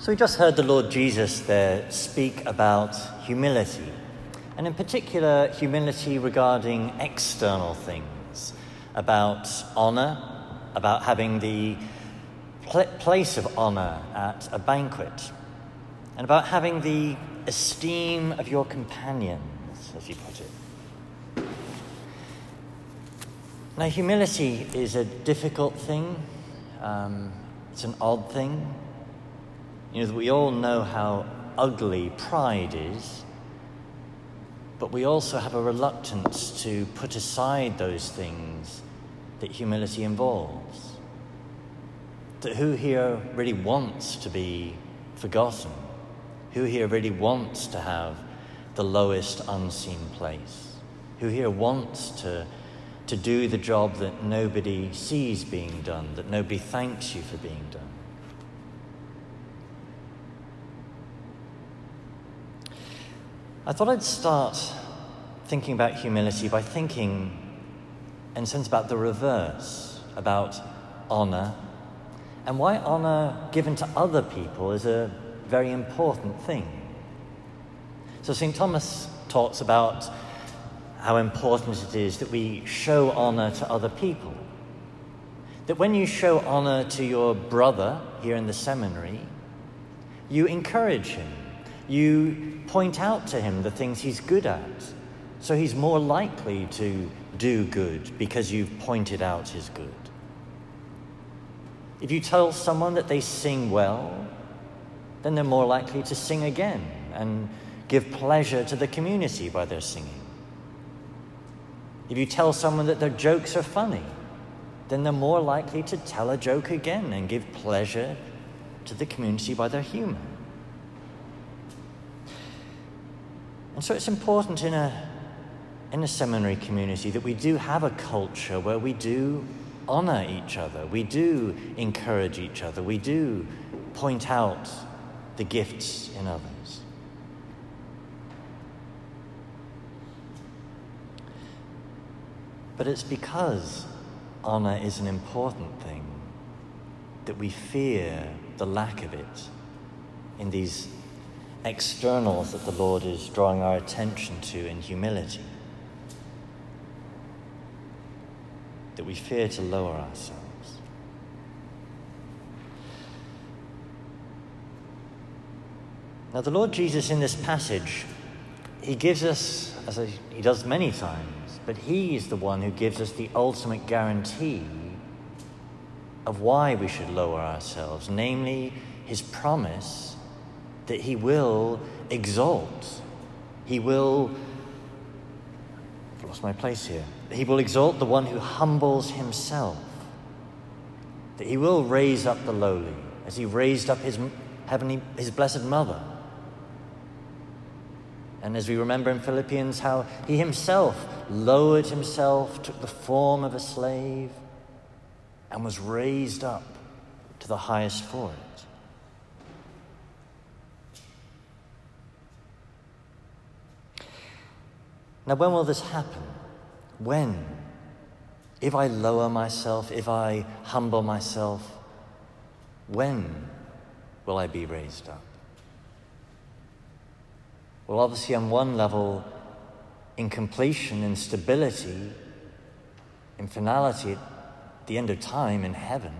So we just heard the Lord Jesus there speak about humility, and in particular, humility regarding external things, about honour, about having the pl- place of honour at a banquet, and about having the esteem of your companions, as you put it. Now, humility is a difficult thing, um, it's an odd thing. You know, we all know how ugly pride is, but we also have a reluctance to put aside those things that humility involves. That who here really wants to be forgotten? Who here really wants to have the lowest unseen place? Who here wants to, to do the job that nobody sees being done, that nobody thanks you for being done? I thought I'd start thinking about humility by thinking, in a sense, about the reverse, about honour, and why honour given to other people is a very important thing. So, St. Thomas talks about how important it is that we show honour to other people. That when you show honour to your brother here in the seminary, you encourage him, you point out to him the things he's good at. So he's more likely to do good because you've pointed out his good. If you tell someone that they sing well, then they're more likely to sing again and give pleasure to the community by their singing. If you tell someone that their jokes are funny, then they're more likely to tell a joke again and give pleasure to the community by their humor. And so it's important in a, in a seminary community that we do have a culture where we do honor each other, we do encourage each other, we do point out the gifts in others. But it's because honor is an important thing that we fear the lack of it in these externals that the Lord is drawing our attention to in humility. That we fear to lower ourselves. Now, the Lord Jesus in this passage, he gives us, as he does many times, but he is the one who gives us the ultimate guarantee of why we should lower ourselves, namely his promise that he will exalt. He will, I've lost my place here. He will exalt the one who humbles himself. That he will raise up the lowly as he raised up his heavenly, his blessed mother. And as we remember in Philippians, how he himself lowered himself, took the form of a slave, and was raised up to the highest for it. Now, when will this happen? When? If I lower myself, if I humble myself, when will I be raised up? Well, obviously, on one level, in completion, in stability, in finality, at the end of time, in heaven.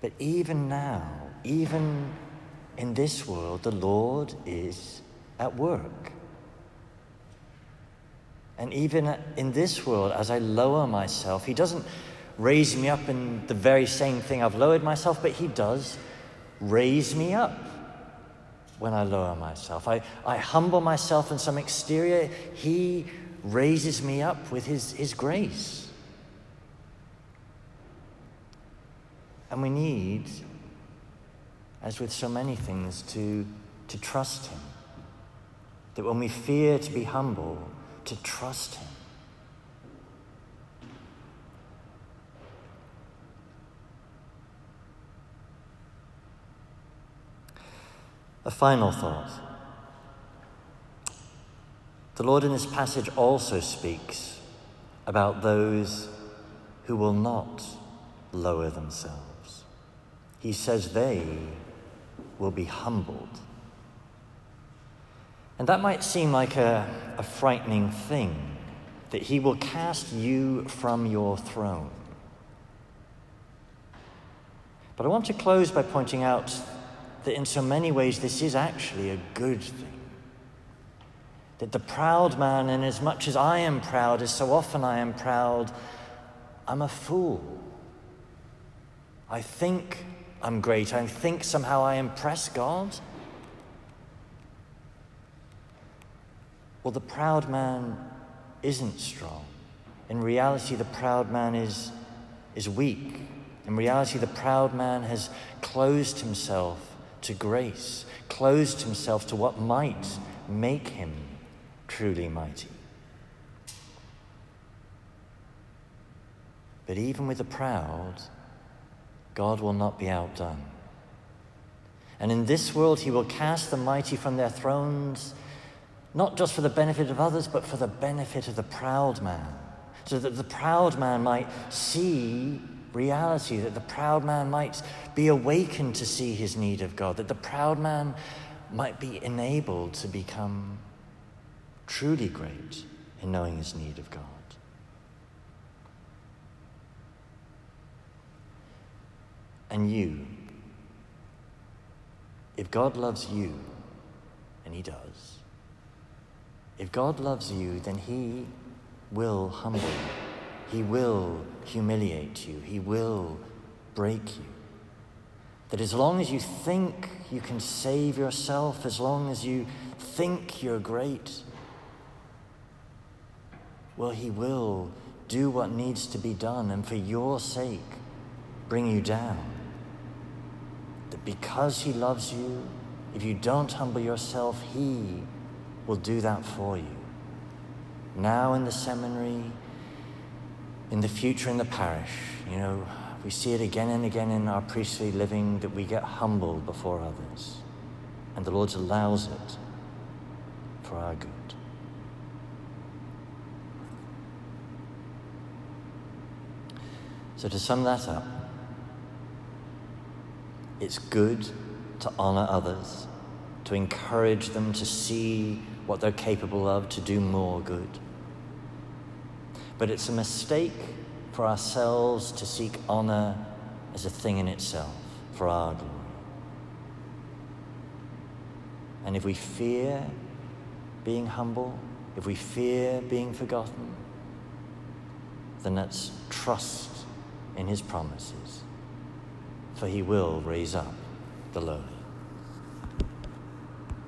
But even now, even in this world, the Lord is at work. And even in this world, as I lower myself, He doesn't raise me up in the very same thing I've lowered myself, but He does raise me up when I lower myself. I, I humble myself in some exterior. He raises me up with his, his grace. And we need, as with so many things, to, to trust him. That when we fear to be humble, to trust him. A final thought. The Lord in this passage also speaks about those who will not lower themselves, he says they will be humbled. And that might seem like a, a frightening thing that he will cast you from your throne. But I want to close by pointing out that in so many ways this is actually a good thing. That the proud man, and as much as I am proud, as so often I am proud, I'm a fool. I think I'm great. I think somehow I impress God. Well, the proud man isn't strong. In reality, the proud man is, is weak. In reality, the proud man has closed himself to grace, closed himself to what might make him truly mighty. But even with the proud, God will not be outdone. And in this world, he will cast the mighty from their thrones, not just for the benefit of others, but for the benefit of the proud man, so that the proud man might see reality, that the proud man might be awakened to see his need of God, that the proud man might be enabled to become truly great in knowing his need of God. And you, if God loves you, and He does, if God loves you, then He will humble you. He will humiliate you. He will break you. That as long as you think you can save yourself, as long as you think you're great, well, He will do what needs to be done and for your sake bring you down. That because He loves you, if you don't humble yourself, He will do that for you. Now in the seminary, in the future in the parish, you know, we see it again and again in our priestly living that we get humbled before others. And the Lord allows it for our good. So, to sum that up, it's good to honor others, to encourage them to see what they're capable of, to do more good. But it's a mistake for ourselves to seek honor as a thing in itself, for our glory. And if we fear being humble, if we fear being forgotten, then let's trust in his promises for he will raise up the lowly.